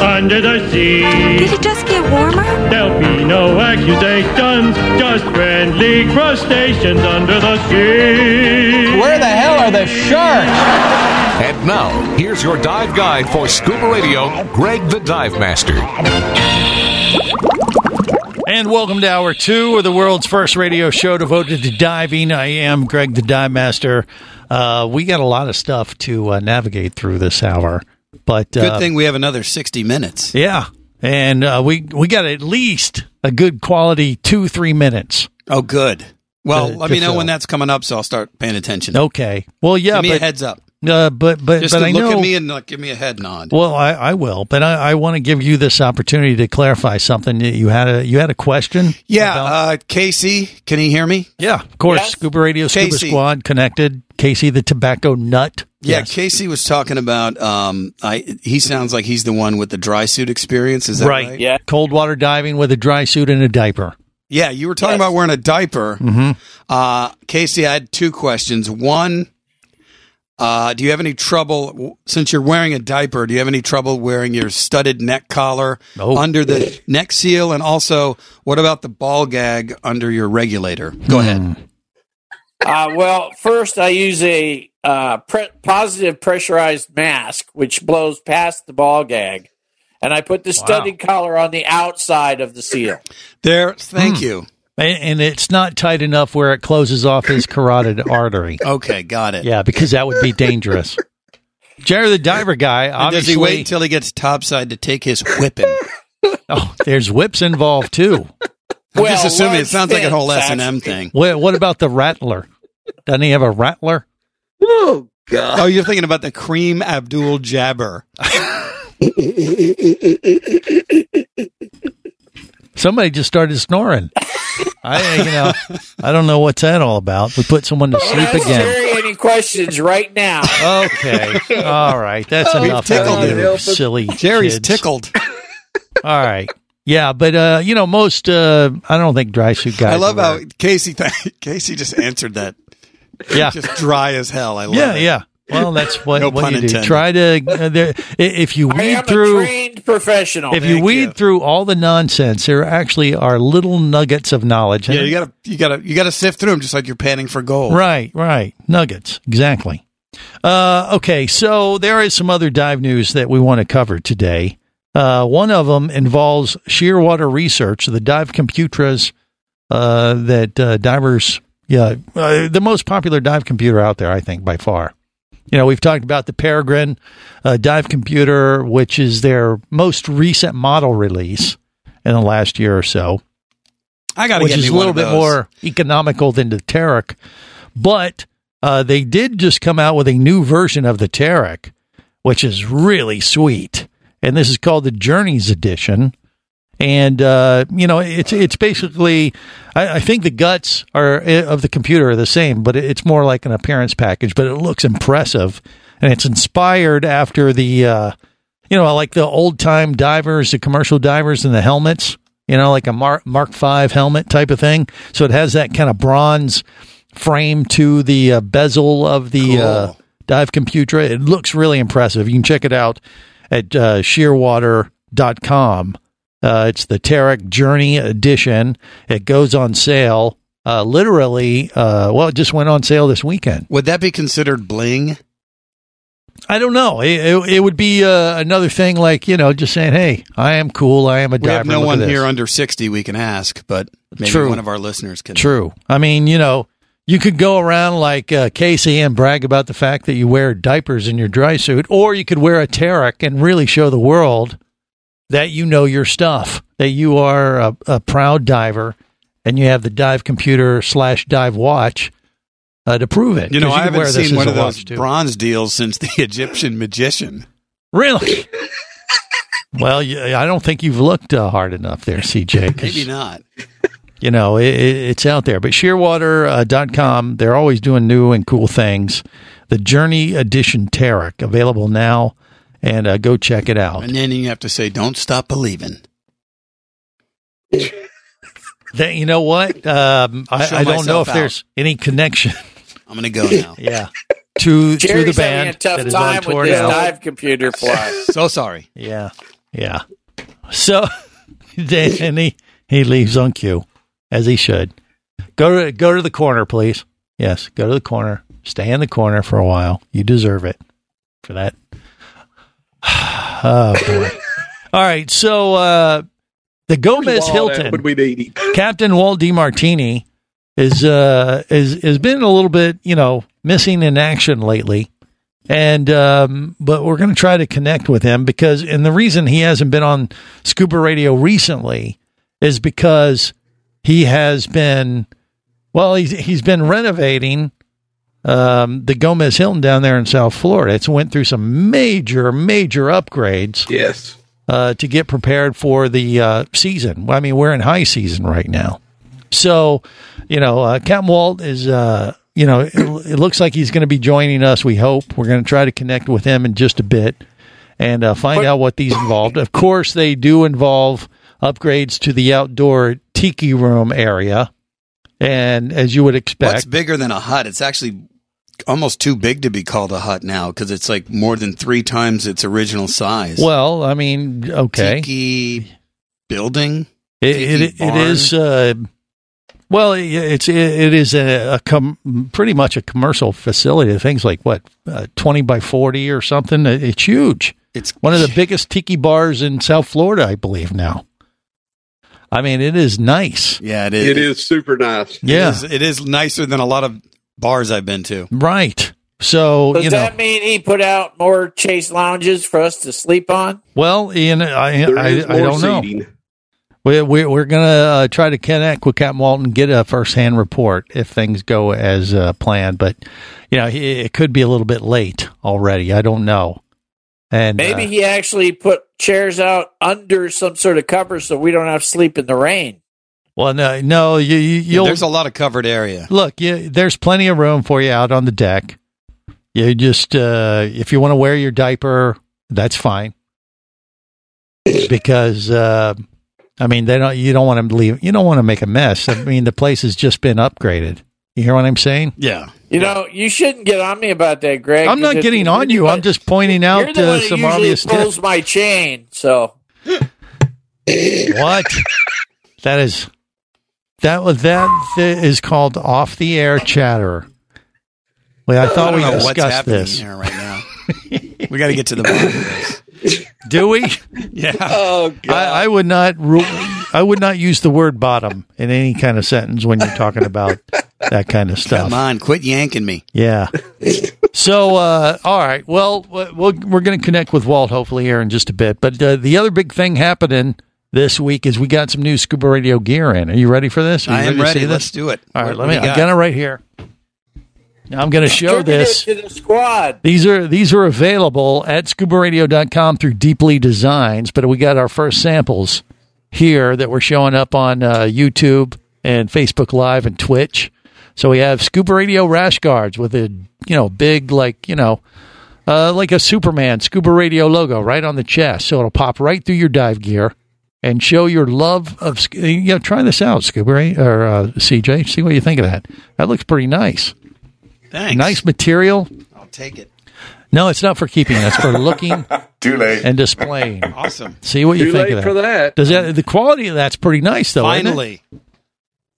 Under the sea. Did it just get warmer? There'll be no accusations, just friendly crustaceans under the sea. Where the hell are the sharks? And now, here's your dive guide for scuba radio, Greg the Dive Master. And welcome to hour two of the world's first radio show devoted to diving. I am Greg the Dive Master. Uh, we got a lot of stuff to uh, navigate through this hour, but Good uh, thing we have another 60 minutes. yeah, and uh, we we got at least a good quality two three minutes. Oh, good. Well, To- let to me know fill. when that's coming up, so I'll start paying attention. Okay, well, yeah, give me a heads up. uh, but but Just but to I look know. at me and like, give me a head nod. well, I, I will, but I, I want to give you this opportunity to clarify something. You had a you had a question. yeah, about- uh, Casey, can you hear me? yeah, of course. Yes. Scuba Radio, Scuba Squad, connected. Casey, the tobacco nut. Yeah, Yes. Casey was talking about. Um, I he sounds like he's the one with the dry suit experience. Is that right? Right. Yeah. Cold water diving with a dry suit and a diaper. Yeah, you were talking Yes. about wearing a diaper. Mm-hmm. Uh, Casey, I had two questions. One, uh, do you have any trouble since you're wearing a diaper? Do you have any trouble wearing your studded neck collar No. under the neck seal? And also, what about the ball gag under your regulator? Go ahead. Uh, well, first I use a uh, pre- positive pressurized mask, which blows past the ball gag, and I put the studded collar on the outside of the seal. There, Hmm. thank you. And, and it's not tight enough where it closes off his carotid artery. Okay, got it. Yeah, because that would be dangerous. Jerry the diver guy, And does obviously. he wait until he gets topside to take his whipping? oh, there's whips involved too. I'm Well, just assuming it sounds like a whole S and M thing. What, what about the rattler? Doesn't he have a rattler? Oh God! Oh, you're thinking about the Kareem Abdul-Jabbar. Somebody just started snoring. I, you know, I don't know what's that all about. We put someone to sleep Ask again. Jerry any questions right now? Okay, all right, that's We've enough. out of tickled you, silly. Jerry's kids. tickled. All right. Yeah, but uh, you know, most uh, I don't think dry suit guys. I love wear- how Casey Casey just answered that yeah, just dry as hell. I love yeah, it. yeah. Well, that's what, No what pun you do. Try to uh, there, if you I weed am a through trained professional. if you Thank weed you. through all the nonsense, there actually are little nuggets of knowledge. Yeah, you gotta you gotta you gotta sift through them just like you're panning for gold. Right, right. Nuggets, exactly. Uh, okay, so there is some other dive news that we want to cover today. Uh, one of them involves shearwater research, the dive computers uh, that uh, divers, yeah, uh, the most popular dive computer out there, I think, by far. You know, we've talked about the Peregrine uh, dive computer, which is their most recent model release in the last year or so I gotta which get is a little bit more economical than the Teric. But uh, they did just come out with a new version of the Teric, which is really sweet. And this is called the Journeys Edition. And uh, you know, it's it's basically, I, I think the guts are eh, of the computer are the same, but it's more like an appearance package. But it looks impressive, and it's inspired after the, uh, you know, like the old time divers, the commercial divers, and the helmets you know, like a Mark Mark Five helmet type of thing. So it has that kind of bronze frame to the uh, bezel of the Cool. uh, dive computer. It looks really impressive. You can check it out at uh, shearwater.com. Uh, it's the Teric Journey Edition. It goes on sale. Uh, literally, uh, well, it just went on sale this weekend. Would that be considered bling? I don't know. It, it, it would be uh, another thing, like you know, just saying, "Hey, I am cool. I am a We diver." have no Look one here under sixty we can ask, but maybe True. one of our listeners can. True. I mean, you know, you could go around like uh, Casey and brag about the fact that you wear diapers in your dry suit, or you could wear a Teric and really show the world that you know your stuff, that you are a, a proud diver, and you have the dive computer slash dive watch uh, to prove it. You know, 'Cause I haven't seen one of those bronze deals since the Egyptian magician. Really? well, you, I don't think you've looked uh, hard enough there, CJ. Maybe not. You know, it, it, it's out there. But shearwater.com, they're always doing new and cool things. The Journey Edition Teric, available now, and uh, go check it out. And then you have to say, "Don't stop believing." that, you know what? Um, I, I don't know myself if there's any connection. I'm going to go now. yeah. To, to the Jerry's having band a tough that is on time tour with this now. dive computer fly. So sorry. Yeah, yeah. So, and he he leaves on cue, as he should. Go to go to the corner, please. Yes, go to the corner. Stay in the corner for a while. You deserve it for that. oh boy! All right, so uh, the Gomez Hilton Would we need? Captain Walt DiMartini is uh is has been a little bit you know missing in action lately, and um, but we're going to try to connect with him because and the reason he hasn't been on Scuba Radio recently is because he has been well he's he's been renovating um, the Gomez Hilton down there in South Florida. It's went through some major major upgrades Yes. uh, to get prepared for the uh, season. I mean, we're in high season right now. So, you know, uh, Captain Walt is, uh, you know, it, it looks like he's going to be joining us. We hope we're going to try to connect with him in just a bit and uh, find out what these involved. Of course, they do involve upgrades to the outdoor tiki room area. And as you would What's expect, bigger than a hut? It's actually almost too big to be called a hut now because it's like more than three times its original size. well, I mean, okay. Tiki building. It, Tiki it, it is. Uh, well, it, it's it, it is a, a com, pretty much a commercial facility. Things like what uh, twenty by forty or something. It's huge. It's One of the biggest tiki bars in South Florida, I believe now. I mean, it is nice. Yeah, it is. It is super nice. It Yeah, is- it is nicer than a lot of bars I've been to. right. So Does you know, that mean he put out more chase lounges for us to sleep on? well, Ian, I There I, I don't know. seating. We, we, we're going to uh, try to connect with Captain Walton, get a firsthand report if things go as uh, planned. But, you know, he, it could be a little bit late already. I don't know. And Maybe uh, he actually put chairs out under some sort of cover so we don't have to sleep in the rain. well, no, no, you, you, you'll There's a lot of covered area. look. You, there's plenty of room for you out on the deck. You just, uh, if you want to wear your diaper, that's fine. Because, uh, I mean, they don't. You don't want to leave. You don't want to make a mess. I mean, the place has just been upgraded. You hear what I'm saying? Yeah. You know, you shouldn't get on me about that, Greg. I'm not because getting on you. I'm just pointing you're out the one uh, that some usually obvious. pulls my chain. So what? That is that was that is called off the air chatter. Wait, I I thought don't we know what's discussed happening this. here right now. we got to get to the bottom of this. Do we? Yeah. Oh God! I, I would not rule. I would not use the word bottom in any kind of sentence when you're talking about that kind of stuff. Come on, quit yanking me. Yeah. So, uh, all right. Well, we'll we're going to connect with Walt hopefully here in just a bit. But uh, the other big thing happening this week is we got some new scuba radio gear in. Are you ready for this? I am to ready. see Let's do it. All right. What- let me. do I got? got it right here. Now I'm going to show this. to the squad. These are these are available at scubaradio.com through Deeply Designs, but we got our first samples here that we're showing up on uh, YouTube and Facebook Live and Twitch. So we have Scuba Radio rash guards with a you know big like you know uh, like a Superman Scuba Radio logo right on the chest, so it'll pop right through your dive gear and show your love of you know try this out Scuba or uh, CJ. See what you think of that. That looks pretty nice. Thanks. Nice material. I'll take it. No, it's not for keeping. That's for looking Too late. and displaying. Awesome. See what you Too think late of that. for that. Does that the quality of that's pretty nice though? isn't it? Finally.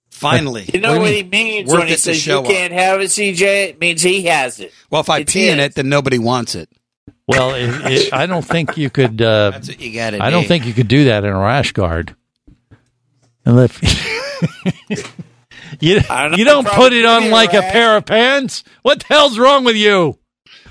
Finally. You know What what, he means Worth when he says show you can't have it, CJ? It means he has it. Well, if I It's pee in it, then nobody wants it. Well, it, it, I don't think you could. Uh, That's what you got to I don't think you could do that in a rash guard. Unless you don't you don't put it on be a like a pair of pants. What the hell's wrong with you?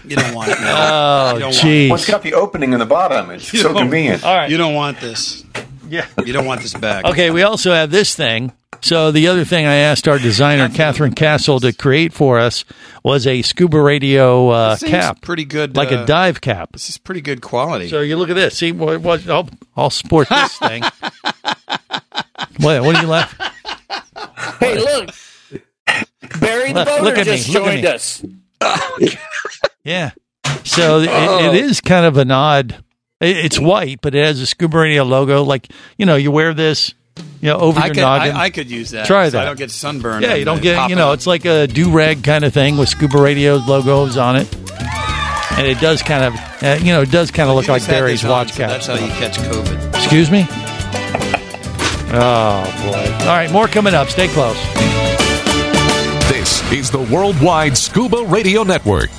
You don't want it. No. Oh, You don't want jeez. Well, it's got the opening in the bottom. It's so convenient. All right. You don't want this. Yeah. You don't want this back. Okay, we also have this thing. So the other thing I asked our designer Catherine Castle to create for us was a scuba radio uh, Seems cap, pretty good. like uh, a dive cap. This is pretty good quality. So you look at this. See, what, what, I'll, I'll sport this thing. what? What are you laughing? Hey, look. Barry the Look- boater look at me, just look at joined me. us. Yeah. So it, it is kind of an odd. it- It's white, but it has a scuba radio logo. Like you know, you wear this, you know, over I your could, noggin. I, I could use that. Try so that. I don't get sunburned. yeah, you don't get. You know, of- it's like a do rag kind of thing with scuba radio logos on it, and it does kind of, uh, you know, it does kind of look like just Barry's on, watch so cap. That's how you catch COVID. Excuse me. Oh boy! All right, more coming up. Stay close. This is the Worldwide Scuba Radio Network.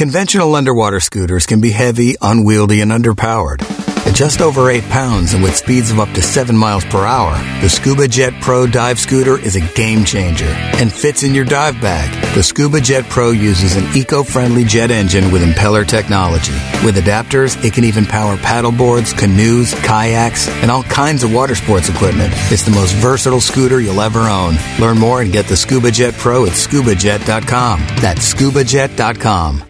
Conventional underwater scooters can be heavy, unwieldy, and underpowered. At just over 8 pounds and with speeds of up to 7 miles per hour, the Scuba Jet Pro dive scooter is a game changer and fits in your dive bag. The Scuba Jet Pro uses an eco-friendly jet engine with impeller technology. With adapters, it can even power paddleboards, canoes, kayaks, and all kinds of water sports equipment. It's the most versatile scooter you'll ever own. Learn more and get the Scuba Jet Pro at scubajet.com. That's scubajet.com.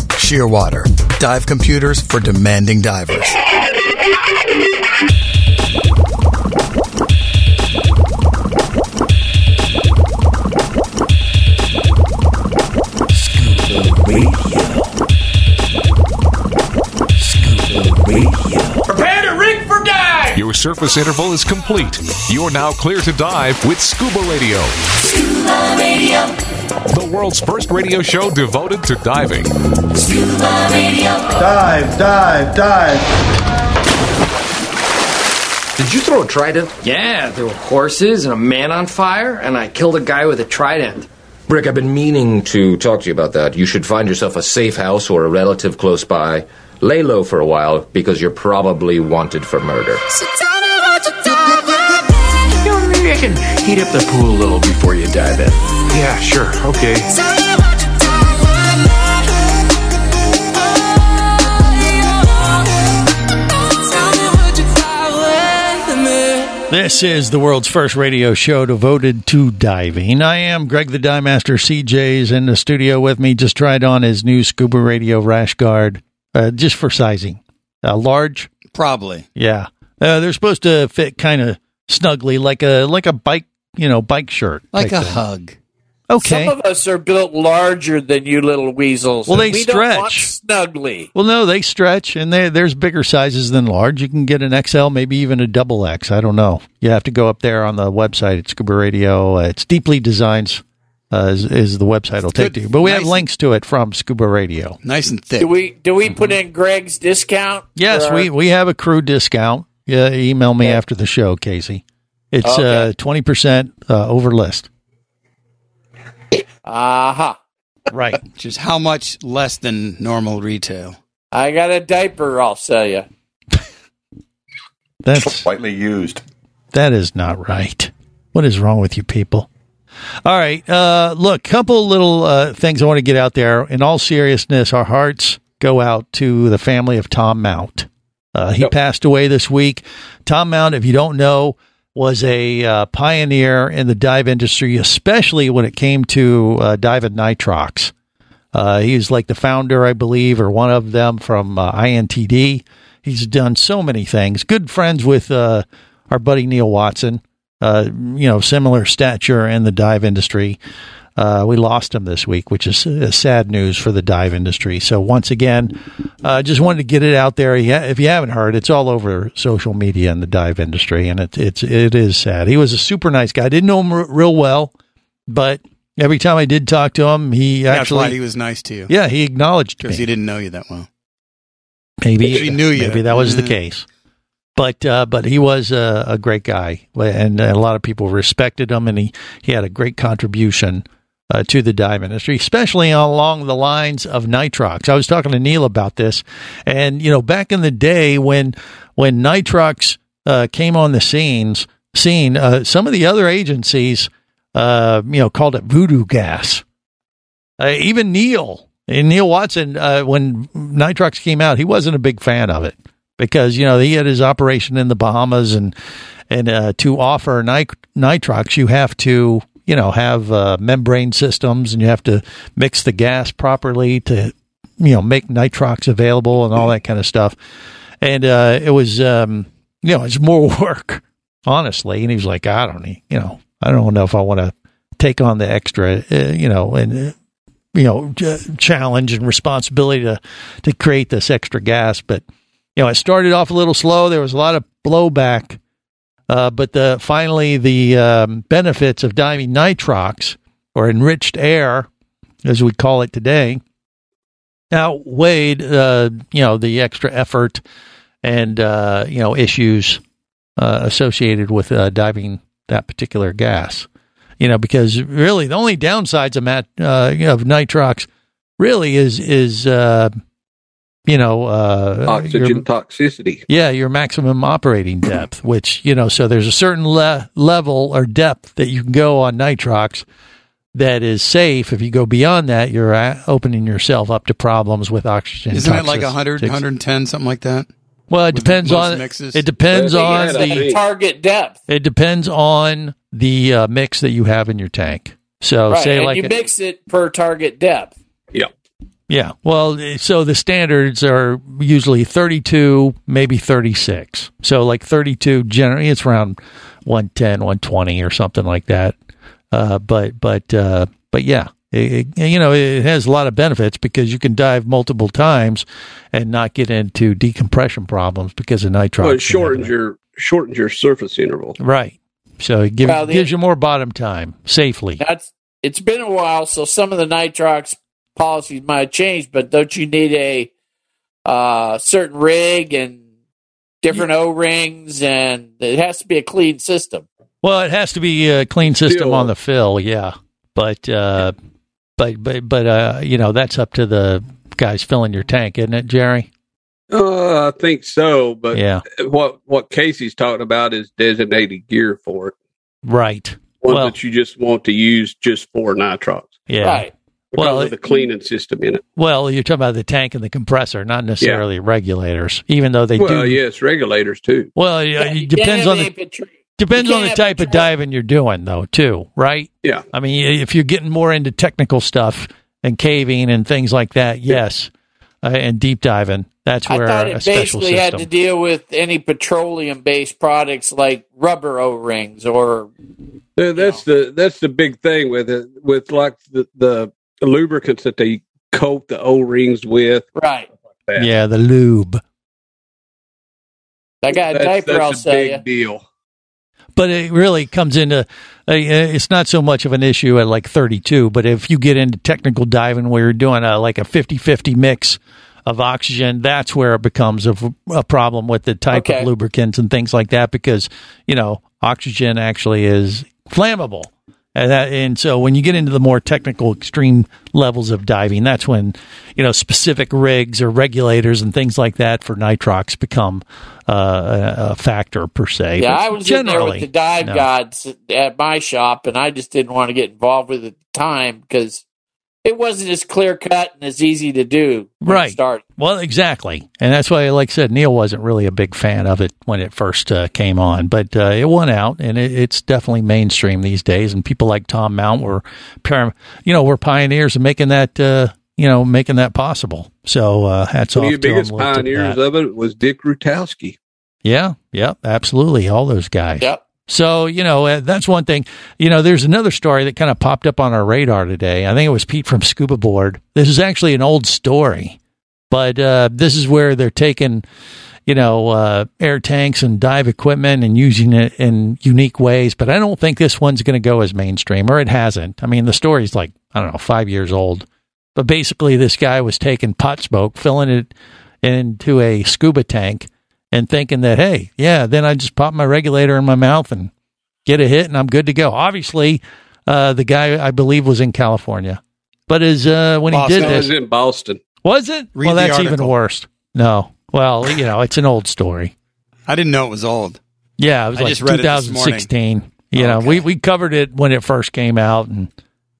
Shearwater, dive computers for demanding divers. Prepare to rig for dive! Your surface interval is complete. You're now clear to dive with Scuba Radio. Scuba Radio, The world's first radio show devoted to diving. Scuba Radio. Dive, dive, dive. Did you throw a trident? Yeah, there were horses and a man on fire, and I killed a guy with a trident. Rick, I've been meaning to talk to you about that. You should find yourself a safe house or a relative close by. Lay low for a while because you're probably wanted for murder. So tell me what you dive You know, maybe I can heat up the pool a little before you dive in. Yeah, sure. Okay. Tell me what you This is the world's first radio show devoted to diving. I am Greg the Dive Master. CJ's in the studio with me. Just tried on his new scuba radio rash guard, uh, just for sizing. Uh, large, Probably. yeah. Uh, they're supposed to fit kind of snugly, like a like a bike, you know, bike shirt, Like a thing. hug. Okay. Some of us are built larger than you little weasels. Well, they we Don't want stretch. snugly. Well, no, they stretch, and they, there's bigger sizes than large. You can get an XL, maybe even a double X. I don't know. You have to go up there on the website at Scuba Radio. Uh, it's Deeply Designs uh, is, is the website will take to you. But we have links to it from Scuba Radio. Nice and thick. Do we do we put in Greg's discount? Yes, we, our- we have a crew discount. Yeah, email me after the show, Casey. It's Okay. uh, 20% uh, over list. Aha. Right. Which is how much less than normal retail. I got a diaper. I'll sell you. That's Slightly used. that is not right. What is wrong with you people? All right, uh, look, couple little uh, things I want to get out there. In all seriousness, our hearts go out to the family of Tom Mount. Uh, he passed away this week. Tom Mount, if you don't know, was a uh, pioneer in the dive industry, especially when it came to uh, dive and nitrox. Uh, he's like the founder, I believe, or one of them from uh, IANTD. He's done so many things. Good friends with uh, our buddy Neal Watson. Uh, you know, similar stature in the dive industry. Uh, we lost him this week, which is uh, sad news for the dive industry. So once again, uh, just wanted to get it out there. Yeah, If you haven't heard, it's all over social media in the dive industry, and it, it's it is sad. He was a super nice guy. I didn't know him r- real well, but every time I did talk to him, he That's actually why he was nice to you. yeah he acknowledged because he didn't know you that well. Maybe he knew you. Maybe that was the case. But uh, but he was a, a great guy, and a lot of people respected him, and he he had a great contribution uh, to the dive industry, especially along the lines of nitrox. I was talking to Neal about this, and you know, back in the day when when nitrox uh, came on the scenes scene, uh, some of the other agencies, uh, you know, called it voodoo gas. Uh, even Neal and Neal Watson, uh, when nitrox came out, he wasn't a big fan of it because you know he had his operation in the Bahamas, and and uh, to offer nit- nitrox, you have to you know have uh, membrane systems, and you have to mix the gas properly to you know make nitrox available and all that kind of stuff. And uh, it was um, you know it's more work, honestly. And he was like, I don't you know I don't know if I want to take on the extra uh, you know and. Uh, you know, challenge and responsibility to to create this extra gas. But you know, it started off a little slow. There was a lot of blowback, uh, but the finally the um, benefits of diving nitrox or enriched air, as we call it today, outweighed uh, you know the extra effort and uh, you know issues uh, associated with uh, diving that particular gas. You know, because really the only downsides of mat, of nitrox really is is you know uh, Oxygen your- toxicity. yeah, your maximum operating depth, which, you know, so there's a certain le- level or depth that you can go on nitrox that is safe. If you go beyond that, you're uh, opening yourself up to problems with oxygen. Isn't it like 100, 110, something like that? Well, it depends on mixes? it depends on the target depth. it depends on the uh, mix that you have in your tank. So right, say and like you a- mix it per target depth. Yeah. Yeah. Well, so the standards are usually 32, maybe 36. So like 32 generally it's around 110, 120 or something like that. Uh, but but uh, but yeah, it, it- you know, it has a lot of benefits because you can dive multiple times and not get into decompression problems because of nitrox. Well, it shortens your shortens your surface interval. Right. So it gives, Well, the- gives you more bottom time safely. That's it's been a while, so some of the nitrox policies might have changed, but don't you need a uh, certain rig and different O rings, and it has to be a clean system. Well, it has to be a clean system Fill. on the fill, yeah. But uh, but but but uh, you know that's up to the guys filling your tank, isn't it, Jerry? Uh, I think so, but Yeah. what what Casey's talking about is designated gear for it. Right. One Well- that you just want to use just for nitrox. Yeah. Right. Because Well, of the cleaning system in it. Well, you're talking about the tank and the compressor, not necessarily regulators, even though they well, do. Well, yes, regulators too. Well, yeah, it depends on the a depends on the can't type of diving you're doing, though, too. Right? Yeah. I mean, if you're getting more into technical stuff and caving and things like that, yes, uh, and deep diving, that's I where thought a it special basically had to deal with any petroleum-based products like rubber O rings or That's the that's the big thing with it with like the, the lubricants that they coat the O rings with. right. that. yeah, the lube. I got a That's, diaper. that's I'll a sell big you. deal. but it really comes into uh, it's not so much of an issue at like 32 but if you get into technical diving where you're doing a like a 50-50 mix of oxygen that's where it becomes a, a problem with the type Okay. of lubricants and things like that because you know oxygen actually is flammable And, that, and so when you get into the more technical, extreme levels of diving, that's when you know specific rigs or regulators and things like that for nitrox become uh, a, a factor per se. Yeah, But I was in there with the dive no. gods at my shop, and I just didn't want to get involved with it at the time because it wasn't as clear cut and as easy to do. when it Right. started. Well, exactly, and that's why, like I said, Neal wasn't really a big fan of it when it first uh, came on, but uh, it won out, and it, it's definitely mainstream these days. And people like Tom Mount were, par- you know, were pioneers in making that, uh, you know, making that possible. So uh, hats One off of the biggest him. Looked at pioneers of it was Dick Rutkowski. Yeah, yep, absolutely. All those guys. Yep. So, you know, uh, that's one thing. You know, there's another story that kind of popped up on our radar today. I think it was Pete from Scuba Board. This is actually an old story, but uh, this is where they're taking, you know, uh, air tanks and dive equipment and using it in unique ways. But I don't think this one's going to go as mainstream, or it hasn't. I mean, the story's like, I don't know, five years old. But basically, this guy was taking pot smoke, filling it into a scuba tank, and thinking that, hey, yeah, then I just pop my regulator in my mouth and get a hit and I'm good to go. Obviously, uh, the guy I believe was in California, but as uh, when he did No, it this, was in Boston. was it? Read well, the that's even worse. No, well, you know, it's an old story. I didn't know it was old. Yeah, it was I like just read it this 2016. You know, we we covered it when it first came out, and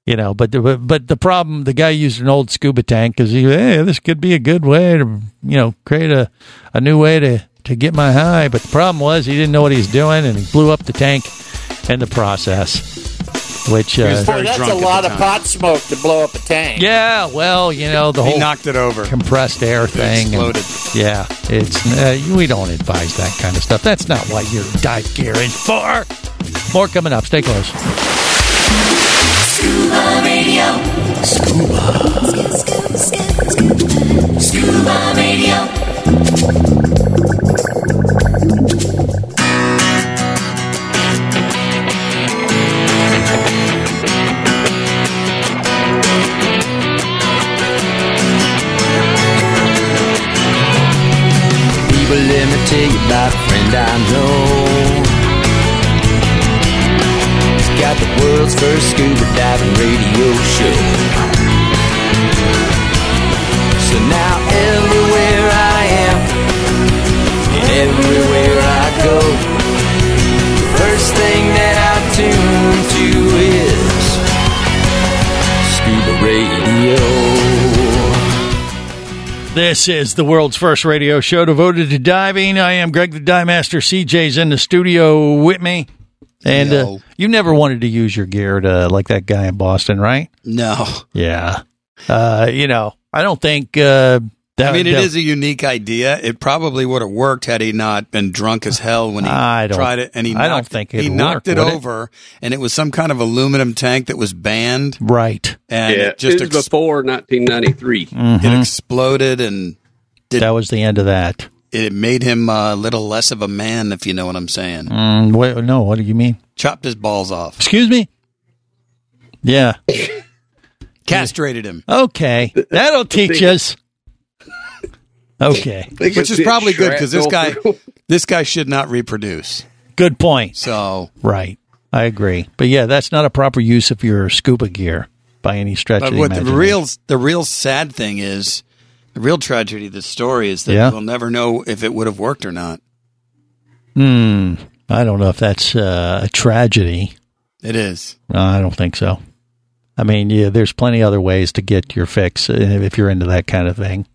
you know, but the, but- but the problem, the guy used an old scuba tank because he, hey, this could be a good way to you know create a a new way to to get my high. But the problem was he didn't know what he was doing, and he blew up the tank in the process, which uh, Boy, that's a lot of pot smoke to blow up a tank. yeah, well, you know the He whole knocked it over. compressed air thing. and- exploded. yeah, it's uh, we don't advise that kind of stuff. That's not what your dive gear is for. More coming up. Stay close. Scuba Radio. Scuba. Scuba Radio. A friend I know. He's got the world's first scuba diving radio show. So now everywhere I am, and everywhere I go, the first thing that I tune to is scuba radio. This is the world's first radio show devoted to diving. I am Greg the Dive Master. CJ's in the studio with me. And uh, you never wanted to use your gear to like that guy in Boston, right? No. Yeah. Uh, you know, I don't think uh, that. I mean, it that- is a unique idea. It probably would have worked had he not been drunk as hell when he I don't- tried it. And he I don't knocked, think he it'd knocked work, it would it? over, and it was some kind of aluminum tank that was banned, right. and yeah, it just it was ex- before 1993. Mhm. it exploded, and that was the end of that. it made him a little less of a man, if you know what I'm saying. Mm, wait, no, what do you mean? Chopped his balls off, Excuse me? Yeah. castrated him, Okay. That'll teach us. Okay. which is probably good because this guy, this guy should not reproduce. Good point. So, Right. I agree. But yeah, that's not a proper use of your scuba gear by any stretch but of the what the real, the real sad thing is, the real tragedy of this story is that Yeah. we'll never know if it would have worked or not. Hmm. I don't know if that's uh, a tragedy. It is. No, I don't think so. I mean, yeah, there's plenty other ways to get your fix uh, if you're into that kind of thing.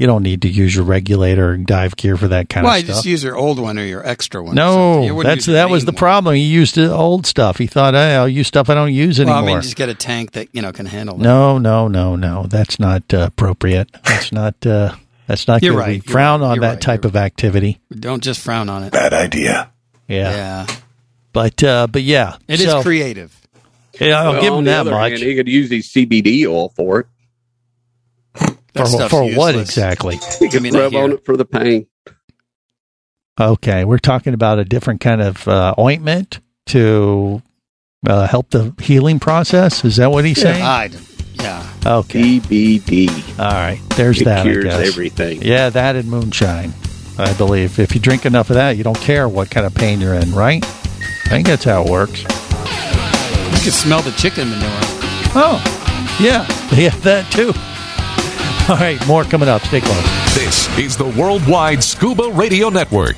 You don't need to use your regulator and dive gear for that kind Why of stuff. Why just use your old one or your extra one? or something. You no, that's that was the one. problem. He used the old stuff. He thought, hey, I'll use stuff I don't use anymore. Well, anymore. I mean, just get a tank that you know can handle that. No, no, no, no. That's not uh, appropriate. That's not. Uh, that's not You're good. right, We frown right, on you're that right, type of activity. Don't just frown on it. Bad idea. Yeah, Yeah, but uh, but yeah, it is So, creative. Yeah, I'll Well, give on him the that other much. hand, he could use his CBD oil for it. That For, for what useless. exactly? He could mean, rub on it for the pain. Okay, we're talking about a different kind of uh, ointment to uh, help the healing process. Is that what he's saying? I, yeah. Okay, CBD. all right. There's It that. cures I guess. everything. Yeah, that and moonshine. I believe if you drink enough of that, you don't care what kind of pain you're in, right? I think that's how it works. You can smell the chicken manure. Oh, yeah, yeah, that too. All right, more coming up. Stay close. This is the Worldwide Scuba Radio Network.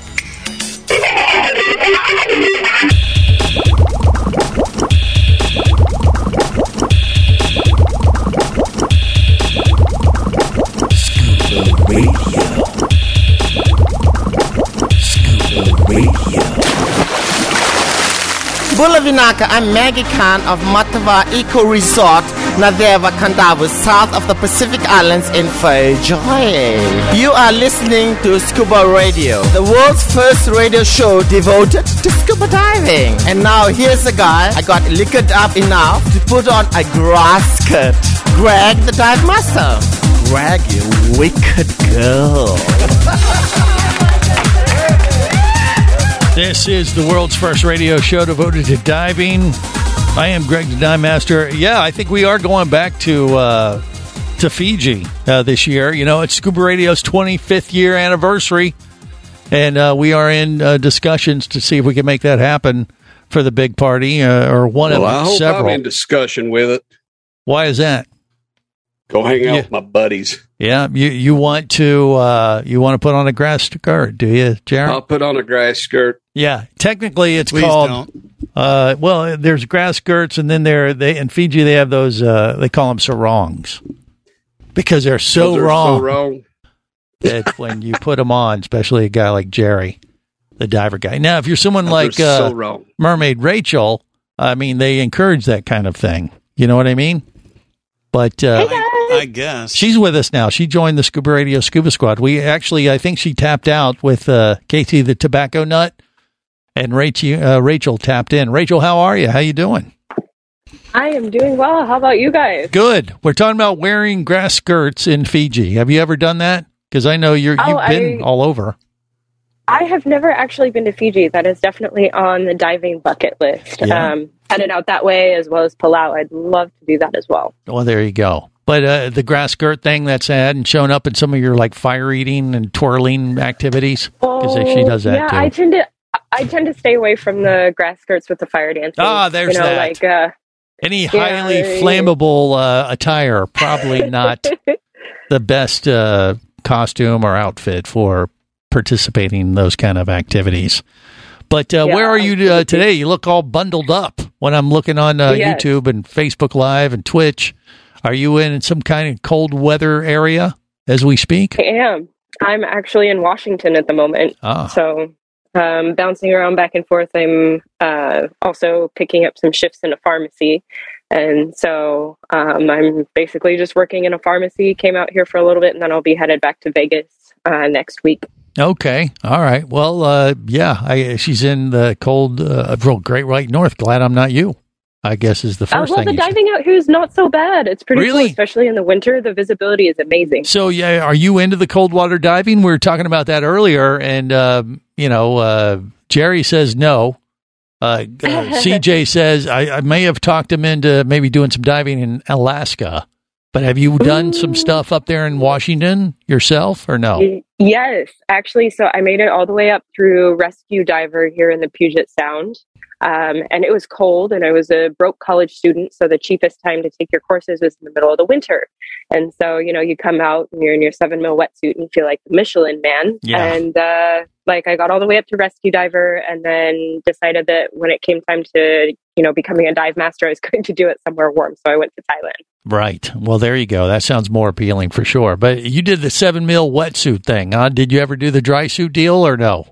Scuba Radio. Scuba Radio. Bula vinaka, I'm Maggie Khan of Matava Eco Resort, Nadeva Kandavu, south of the Pacific Islands in Fiji. You are listening to Scuba Radio, the world's first radio show devoted to scuba diving. And now here's a guy I got liquored up enough to put on a grass skirt. Greg the Dive Master. Greg, you wicked girl. This is the world's first radio show devoted to diving. I am Greg the Dive Master. Yeah, I think we are going back to uh, to Fiji uh, this year. You know, it's Scuba Radio's 25th year anniversary, and uh, we are in uh, discussions to see if we can make that happen for the big party uh, or one Well, I of hope several. I'm in discussion with it. Why is that? Go hang out Yeah. with my buddies. Yeah, you you want to uh, you want to put on a grass skirt, do you, Jared? I'll put on a grass skirt. Yeah, technically it's Please called. don't. Uh, well, there's grass skirts, and then there they in Fiji they have those. Uh, they call them sarongs because they're so Those are wrong, So wrong. that when you put them on, especially a guy like Jerry, the diver guy. Now, if you're someone Those like are uh, so wrong. Mermaid Rachel, I mean, they encourage that kind of thing. You know what I mean? But uh, I guess. She's with us now. She joined the Scuba Radio Scuba Squad. We actually, I think she tapped out with uh, Casey the Tobacco Nut, and Rachel, uh, Rachel tapped in. Rachel, how are you? How you doing? I am doing well. How about you guys? Good. We're talking about wearing grass skirts in Fiji. Have you ever done that? Because I know you're Oh, you've been I- all over. I have never actually been to Fiji. That is definitely on the diving bucket list. Yeah. Um, headed out that way as well as Palau. I'd love to do that as well. Well, there you go. But uh, the grass skirt thing that's had and shown up in some of your like fire eating and twirling activities because she does that Oh, yeah, too. I tend to. I tend to stay away from the grass skirts with the fire dancing. Ah, there's you know, that. Like, uh, Any highly yeah. flammable uh, attire probably not the best uh, costume or outfit for participating in those kind of activities. But uh, Yeah, where are you uh, today? You look all bundled up when I'm looking on uh, Yes. YouTube and Facebook Live and Twitch. Are you in some kind of cold weather area as we speak? I am. I'm actually in Washington at the moment. Ah. So um, bouncing around back and forth. I'm uh, also picking up some shifts in a pharmacy. And so um, I'm basically just working in a pharmacy, came out here for a little bit, and then I'll be headed back to Vegas uh, next week. Okay. All right. Well, uh, yeah, I, she's in the cold, uh, real Great White North. Glad I'm not you. I guess is the Uh, first well, thing. the diving out here is not so bad. It's pretty Really? cool, especially in the winter. The visibility is amazing. So yeah, are you into the cold water diving? We were talking about that earlier, and um, you know, uh, Jerry says no. Uh, uh, CJ says I, I may have talked him into maybe doing some diving in Alaska, but have you done some stuff up there in Washington yourself or no? Yes, actually. So I made it all the way up through Rescue Diver here in the Puget Sound. Um, and it was cold, and I was a broke college student. So the cheapest time to take your courses was in the middle of the winter. And so, you know, you come out and you're in your seven mil wetsuit and you feel like the Michelin man. Yeah. And uh, like I got all the way up to Rescue Diver and then decided that when it came time to, you know, becoming a dive master, I was going to do it somewhere warm. So I went to Thailand. Right. Well, there you go. That sounds more appealing for sure. But you did the seven mil wetsuit thing, huh? Did you ever do the dry suit deal or no?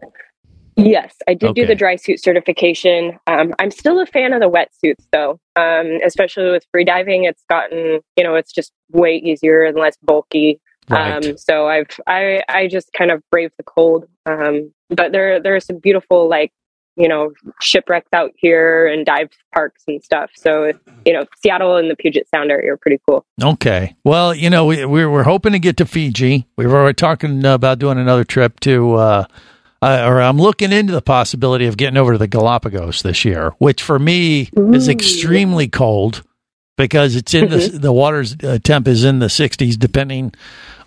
Yes, I did do the dry suit certification. Um, I'm still a fan of the wetsuits, though, um, especially with freediving. It's gotten, you know, it's just way easier and less bulky. Right. Um, so I've, I, I just kind of brave the cold. Um, but there, there are some beautiful, like, you know, shipwrecks out here and dive parks and stuff. So, you know, Seattle and the Puget Sound area are pretty cool. Okay. Well, you know, we, we're, we're hoping to get to Fiji. We were already talking about doing another trip to, uh, uh, or I'm looking into the possibility of getting over to the Galapagos this year, which for me is extremely cold because it's in the the water's uh, temp is in the 60s, depending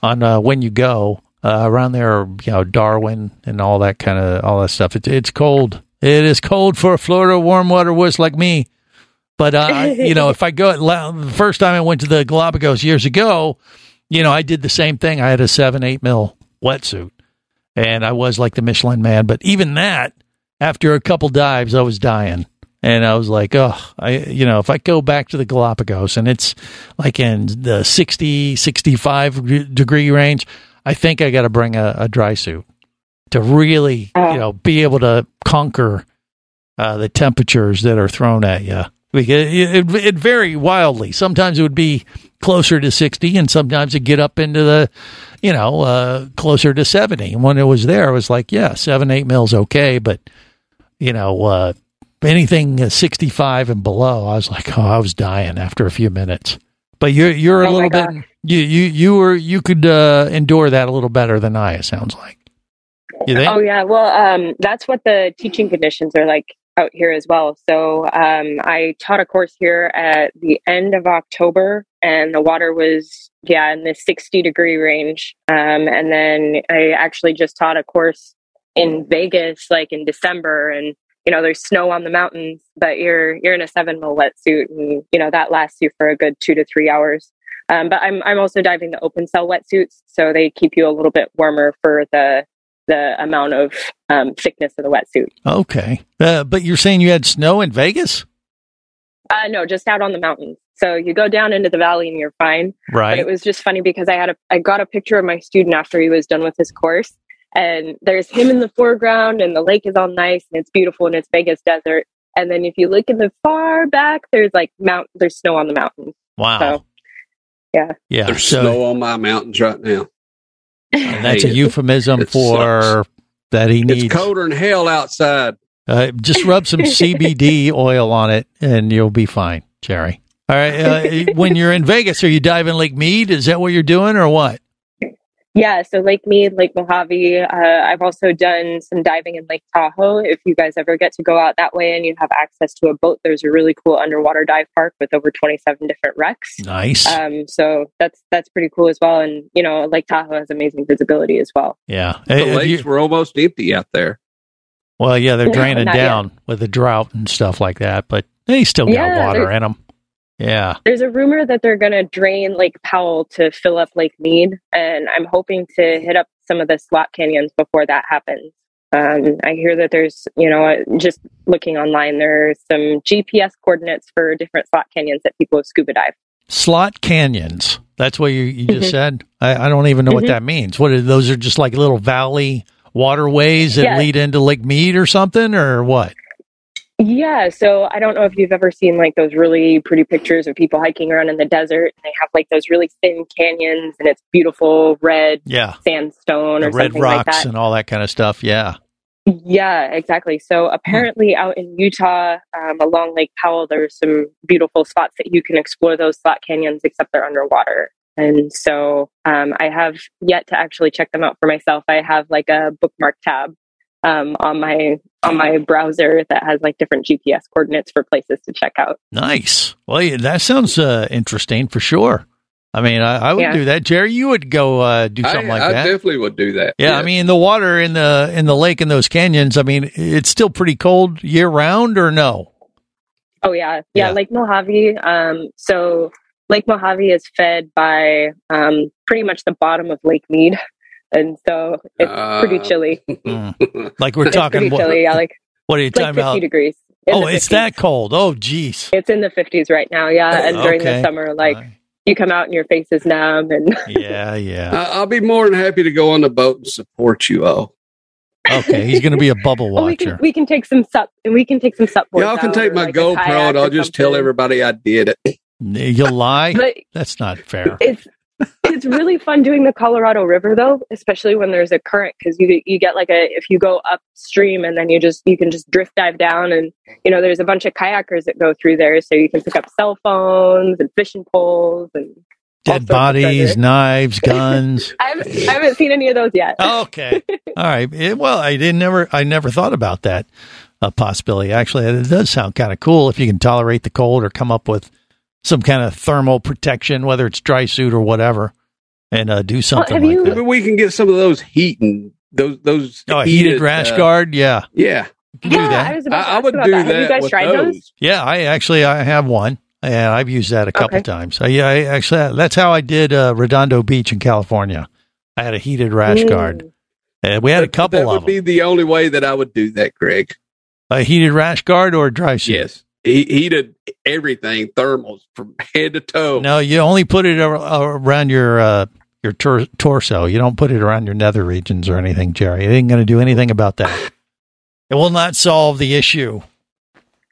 on uh, when you go. Uh, around there, you know, Darwin and all that kind of all that stuff. It's it's cold. It is cold for a Florida warm water wuss like me. But uh, you know, if I go the first time I went to the Galapagos years ago, you know, I did the same thing. I had a seven eight mil wetsuit, and I was like the Michelin man. But even that, after a couple dives, I was dying. And I was like, oh, I, you know, if I go back to the Galapagos and it's like in the 60, 65 degree range, I think I got to bring a, a dry suit to really, you know, be able to conquer uh, the temperatures that are thrown at you. It, it, it vary wildly. Sometimes it would be closer to 60 and sometimes it'd get up into the, you know, uh, closer to 70. And when it was there, I was like, yeah, seven, eight mils okay. But, you know, uh, anything uh, 65 and below, I was like, oh, I was dying after a few minutes. But you're, you're a Oh my little bit, you, you, you were, you could uh, endure that a little better than I, it sounds like. You think? Oh yeah, well, um, that's what the teaching conditions are like out here as well. So um, I taught a course here at the end of October, and the water was yeah in the sixty degree range. Um, and then I actually just taught a course in Vegas, like in December, and you know there's snow on the mountains, but you're you're in a seven mil wetsuit, and you know that lasts you for a good two to three hours. Um, but I'm I'm also diving the open cell wetsuits, so they keep you a little bit warmer for the the amount of um, thickness of the wetsuit. Okay. Uh, but you're saying you had snow in Vegas? Uh, no, just out on the mountains. So you go down into the valley and you're fine. Right. But it was just funny because I had a I got a picture of my student after he was done with his course, and there's him in the foreground, and the lake is all nice and it's beautiful and it's Vegas desert. And then if you look in the far back, there's like mount there's snow on the mountain. Wow. So yeah. Yeah. There's so- snow on my mountains right now. And that's a it- euphemism it for sucks. that he needs. It's colder than hell outside. Uh, just rub some CBD oil on it, and you'll be fine, Jerry. All right. Uh, when you're in Vegas, are you diving Lake Mead? Is that what you're doing, or what? Yeah, so Lake Mead, Lake Mojave. Uh, I've also done some diving in Lake Tahoe. If you guys ever get to go out that way and you have access to a boat, there's a really cool underwater dive park with over 27 different wrecks. Nice. Um, so that's that's pretty cool as well. And you know, Lake Tahoe has amazing visibility as well. Yeah. The Hey, lakes you- were almost empty out there. well, yeah, they're draining not yet. down with the drought and stuff like that, but they still got Yeah, water in them. Yeah. There's a rumor that they're going to drain Lake Powell to fill up Lake Mead, and I'm hoping to hit up some of the slot canyons before that happens. Um, I hear that there's, you know, just looking online, there's some GPS coordinates for different slot canyons that people have scuba dive. Slot canyons. That's what you, you just Mhm. said. I, I don't even know what Mhm. that means. What are those? Are just like little valley waterways that Yeah. lead into Lake Mead or something, or what? Yeah, so I don't know if you've ever seen like those really pretty pictures of people hiking around in the desert, and they have like those really thin canyons, and it's beautiful red Yeah. sandstone The or red something like rocks that. and all that kind of stuff. Yeah. Yeah, exactly. So apparently, out in Utah, um, along Lake Powell, there's some beautiful spots that you can explore those slot canyons, except they're underwater. And so um, I have yet to actually check them out for myself. I have like a bookmark tab um, on my on my browser that has like different GPS coordinates for places to check out. Nice. Well, yeah, that sounds uh, interesting for sure. I mean, I, I would Yeah. do that. Jerry, you would go uh, do something I, like I that. definitely would do that. yeah, I mean, the water in the in the lake in those canyons. I mean, it's still pretty cold year round, or no? Oh yeah, yeah. Lake Mojave. Um, so Lake Mojave is fed by um, pretty much the bottom of Lake Mead, and so it's pretty Uh, chilly. Like we're It's talking. pretty what, chilly. Yeah, like what are you like talking 50 about? degrees. Oh, it's 50s. that cold. Oh, geez. It's in the fifties right now. Yeah, and during Okay. the summer, like you come out and your face is numb, and Yeah, yeah. I- I'll be more than happy to go on the boat and support you all. Okay, he's going to be a bubble well, we can watcher. we can take some sup and we can take some sup. boards Y'all can take my like, a GoPro and I'll or just tell everybody I did it. You'll lie. But That's not fair. it's it's really fun doing the Colorado River though, especially when there's a current because you you get like a if you go upstream and then you just you can just drift dive down and you know there's a bunch of kayakers that go through there, so you can pick up cell phones and fishing poles and Dead bodies, knives, guns. I haven't, I haven't seen any of those yet. okay. All right. Eh, well, I didn't never. I never thought about that uh, possibility. Actually, it does sound kind of cool if you can tolerate the cold or come up with some kind of thermal protection, whether it's dry suit or whatever, and uh, do something like that. Maybe we can get some of those heat and those those Oh, a heated uh, rash guard. Yeah. Yeah, do Yeah, that. I was about to ask about that. Have you guys tried those? Yeah, I actually I have one, and I've used that a couple Okay. times. Uh, yeah, I actually that's how I did uh, Redondo Beach in California. I had a heated rash Mm. guard. and we had a couple of them. that of would be the only way that I would do that, Greg. A heated rash guard or dry suit. Yes, he heated everything, thermals from head to toe. No, you only put it around your uh, your tor- torso. You don't put it around your nether regions or anything, Jerry. It ain't going to do anything about that. It will not solve the issue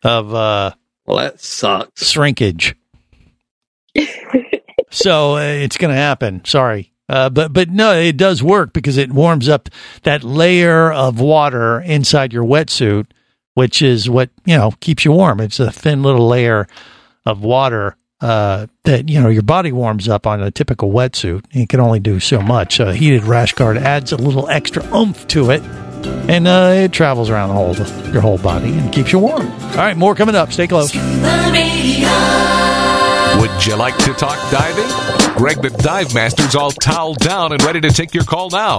of uh, well, that sucks. Shrinkage. so uh, it's going to happen. Sorry. Uh, but but no, it does work because it warms up that layer of water inside your wetsuit, which is what you know keeps you warm. It's a thin little layer of water uh, that you know your body warms up on a typical wetsuit. It can only do so much. A heated rash guard adds a little extra oomph to it, and uh, it travels around the whole your whole body and keeps you warm. All right, more coming up. Stay close. Would you like to talk diving? Greg the Dive Master's all toweled down and ready to take your call now.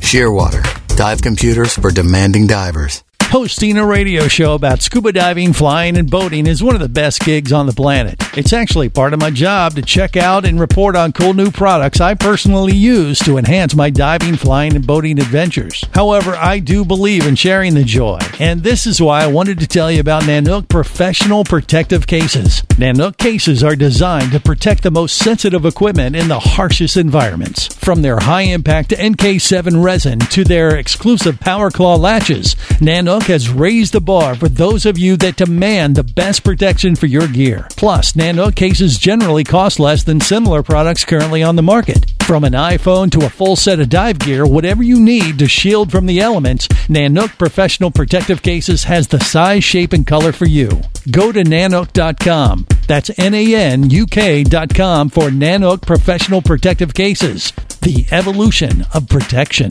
Shearwater, dive computers for demanding divers. Hosting a radio show about scuba diving, flying, and boating is one of the best gigs on the planet. It's actually part of my job to check out and report on cool new products I personally use to enhance my diving, flying, and boating adventures. However, I do believe in sharing the joy, and this is why I wanted to tell you about Nanuk Professional Protective Cases. Nanuk cases are designed to protect the most sensitive equipment in the harshest environments. From their high impact NK7 resin to their exclusive Power Claw latches, Nanuk has raised the bar for those of you that demand the best protection for your gear. Plus, Nanuk cases generally cost less than similar products currently on the market. From an iPhone to a full set of dive gear, whatever you need to shield from the elements, Nanuk Professional Protective Cases has the size, shape, and color for you. Go to nanuk.com. That's N A N U K.com for Nanuk Professional Protective Cases. The evolution of protection.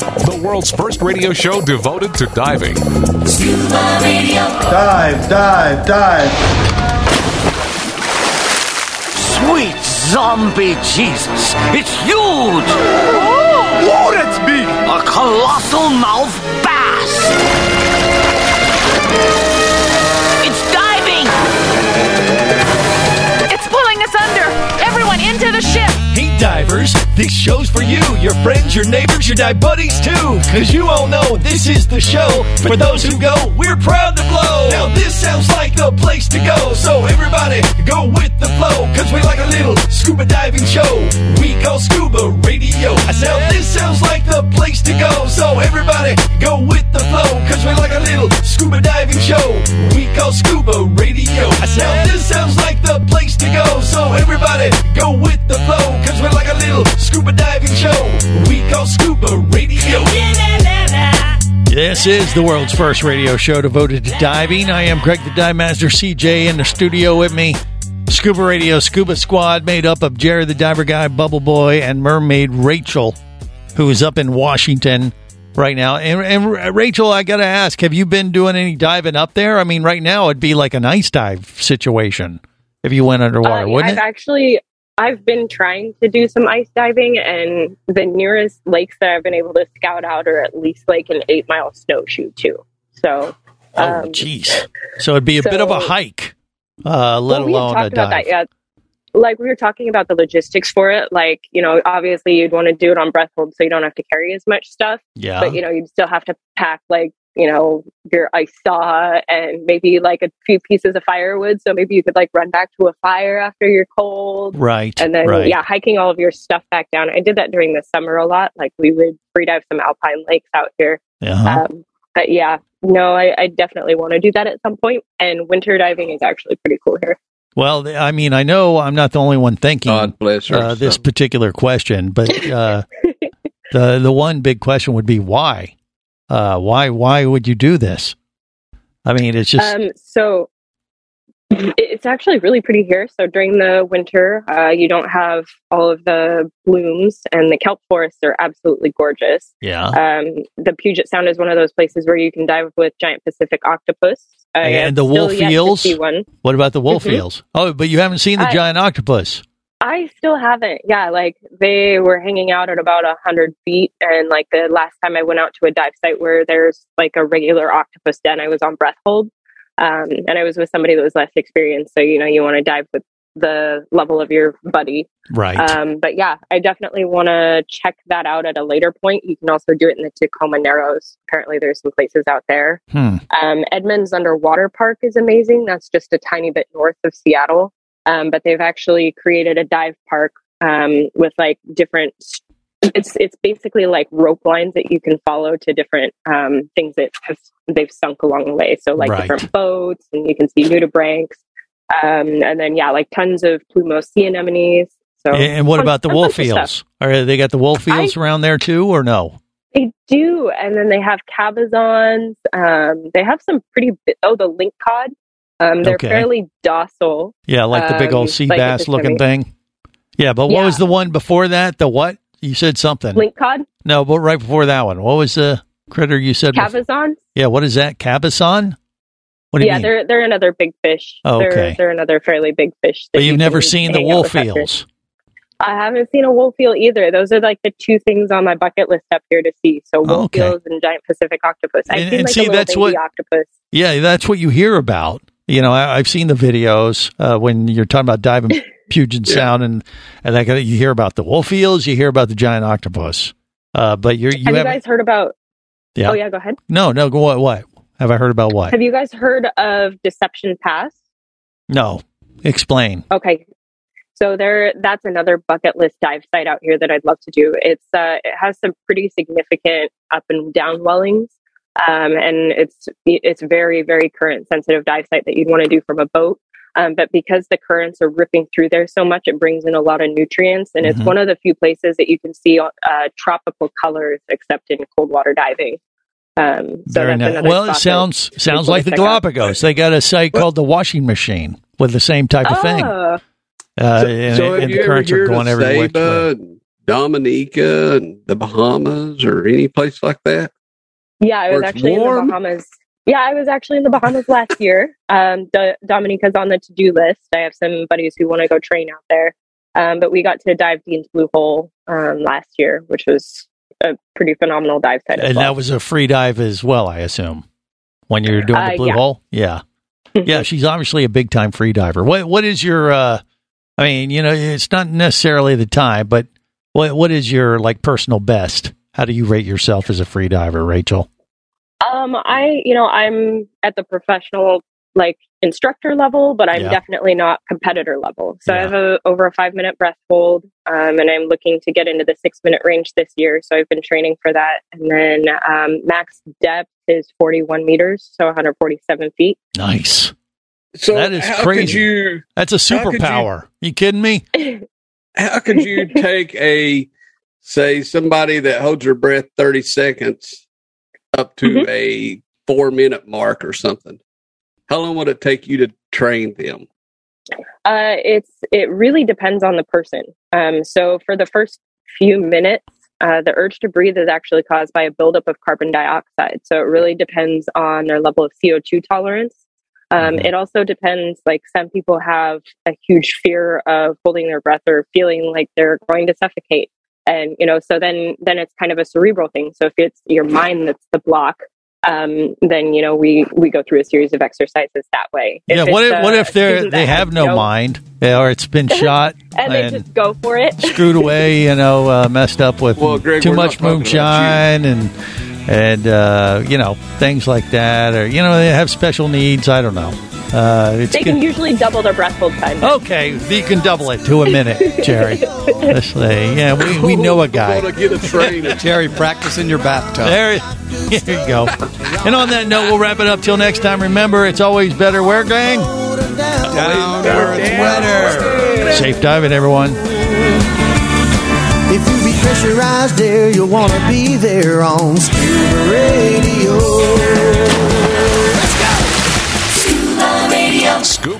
The world's first radio show devoted to diving. Scuba Radio. Dive, dive, dive. Sweet zombie Jesus! It's huge! Whoa, that's big! A colossal mouth bass! It's diving! It's pulling us under! Everyone into the ship! Divers, this show's for you, your friends, your neighbors, your dive buddies too. Cause you all know this is the show. For those who go, we're proud to blow. Now this sounds like the place to go. So everybody go with the flow. Cause we like a little scuba diving show. We call scuba radio. I said this sounds like the place to go. So everybody go with the flow. Cause we like a little scuba diving show. We call scuba radio. I said this sounds like the place to go. So everybody go with the flow. Cause we're like a little scuba diving show. We call scuba radio. This is the world's first radio show devoted to diving. I am Greg the Dive Master CJ in the studio with me. Scuba Radio Scuba Squad made up of Jerry the Diver Guy, Bubble Boy, and Mermaid Rachel, who is up in Washington right now. And, and Rachel, I got to ask, have you been doing any diving up there? I mean, right now it'd be like an ice dive situation. if you went underwater, Uh, wouldn't I've it? actually I've been trying to do some ice diving, and the nearest lakes that I've been able to scout out are at least like an eight mile snowshoe too. So, Oh, um, jeez. So it'd be a bit of a hike, uh, let well, alone a dive. that. Yeah, like we were talking about the logistics for it. Like you know, obviously you'd want to do it on breath hold, so you don't have to carry as much stuff. Yeah. but you know, you'd still have to pack like you know your ice saw and maybe like a few pieces of firewood. So maybe you could like run back to a fire after you're cold. Right. And then, right. yeah, hiking all of your stuff back down. I did that during the summer a lot. Like we would free dive some alpine lakes out here. Uh-huh. Um, but yeah, no, I, I definitely want to do that at some point. And winter diving is actually pretty cool here. Well, I mean, I know I'm not the only one thinking uh, this particular question, but uh, the the one big question would be why? Uh, why why would you do this? I mean, it's just Um, so it's actually really pretty here. So during the winter, uh, you don't have all of the blooms, and the kelp forests are absolutely gorgeous. yeah. Um, the Puget Sound is one of those places where you can dive with giant Pacific octopus. Have and the wolf eels. What about the wolf Mhm. eels? Oh, but you haven't seen the I- giant octopus. I still haven't. Yeah, like they were hanging out at about a hundred feet, and like the last time I went out to a dive site where there's like a regular octopus den, I was on breath hold, um, and I was with somebody that was less experienced. So you know, you want to dive with the level of your buddy, Right. Um, but yeah, I definitely want to check that out at a later point. You can also do it in the Tacoma Narrows. Apparently, there's some places out there. Hmm. Um, Edmonds Underwater Park is amazing. That's just a tiny bit north of Seattle. Um, but they've actually created a dive park um, with like different. It's it's basically like rope lines that you can follow to different um, things that have they've sunk along the way. So like Right. different boats, and you can see nudibranchs, um, and then yeah, like tons of plumose sea anemones. So and what about the wolf eels? Are they got the wolf eels around there too, or no? They do, and then they have cabezons. Um, they have some pretty. Bi- oh, the link cod. Um, they're Okay. fairly docile. Yeah, like the big Um, old sea like bass a looking thing. Yeah, but what was the one before that? The what? You said something. Lingcod, No, but right before that one, what was the critter you said? before? Yeah, what is that? Cabezon? What do you yeah, mean? they're they're another big fish. Oh, They're okay. they're another fairly big fish. But you've you never seen the wolf eels. I haven't seen a wolf eel either. Those are like the two things on my bucket list up here to see. So wolf Okay. eels and giant Pacific octopus. I've And- seen like see, a little that's baby what- octopus. Yeah, that's what you hear about. You know, I, I've seen the videos uh, when you're talking about diving Puget Sound, and and that, kind of- you hear about the wolf eels, you hear about the giant octopus. Uh, but you're, you have you guys heard about? Yeah. Oh yeah, go ahead. No, no. Go what? What have I heard about? What? Have you guys heard of Deception Pass? No. Explain. Okay. So there that's another bucket list dive site out here that I'd love to do. It's uh it has some pretty significant up and down wellings. Um, and it's it's very very current sensitive dive site that you'd want to do from a boat. Um, but because the currents are ripping through there so much, it brings in a lot of nutrients, and Mm-hmm. it's one of the few places that you can see uh, tropical colors, except in cold water diving. Um, so Very that's nice. Well, it sounds sounds like the check out. Galapagos. They got a site called the washing machine with the same type of thing. Oh. Uh, so, and, so have and the currents are going everywhere. every which way. Saba and Dominica and the Bahamas or any place like that? Yeah, I was actually in the Bahamas. Yeah, I was actually in the Bahamas last year. Um, Do- Dominica's on the to do list. I have some buddies who want to go train out there. Um, but we got to dive Dean's Blue Hole um, last year, which was a pretty phenomenal dive site. And well. that was a free dive as well, I assume. When you're doing the Uh, blue yeah. hole, yeah, yeah. She's obviously a big time free diver. What what is your? uh I mean, you know, it's not necessarily the time, but what what is your like personal best? How do you rate yourself as a free diver, Rachel? Um, I, you know, I'm at the professional like instructor level, but I'm Yeah. definitely not competitor level. So I have a over a five minute breath hold, um, and I'm looking to get into the six minute range this year. So I've been training for that, and then um, max depth is 41 meters, so 147 feet. Nice. So that is crazy. you- That's a how could you- superpower. You, kidding me? How could you take a say somebody that holds your breath 30 seconds up to Mm-hmm. a four minute mark or something? How long would it take you to train them? Uh, it's it really depends on the person. Um, so for the first few minutes, uh, the urge to breathe is actually caused by a buildup of carbon dioxide. So it really depends on their level of CO two tolerance. Um, it also depends. Like some people have a huge fear of holding their breath or feeling like they're going to suffocate, and you know, so then then it's kind of a cerebral thing. So if it's your mind that's the block, um, then you know we we go through a series of exercises that way. yeah. What if, a what if they student they have has no mind, or it's been shot and they just go for it. screwed away, you know, uh, messed up with Well, Greg, too much moonshine and and uh, you know things like that, or you know they have special needs. I don't know. Uh, it's They good. can usually double their breath hold time. Okay, you can double it to a minute, Jerry. Let's say, yeah, we, we know a guy. get a train. Jerry, practice in your bathtub. There, there you go. And on that note, we'll wrap it up till next time. Remember, it's always better where, gang? Down where it's wetter. Safe diving, everyone. If you be pressurized there, you'll want to be there on Scuba Radio. Scoop.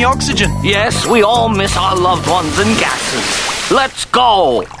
oxygen. Yes, we all miss our loved ones and gases. Let's go.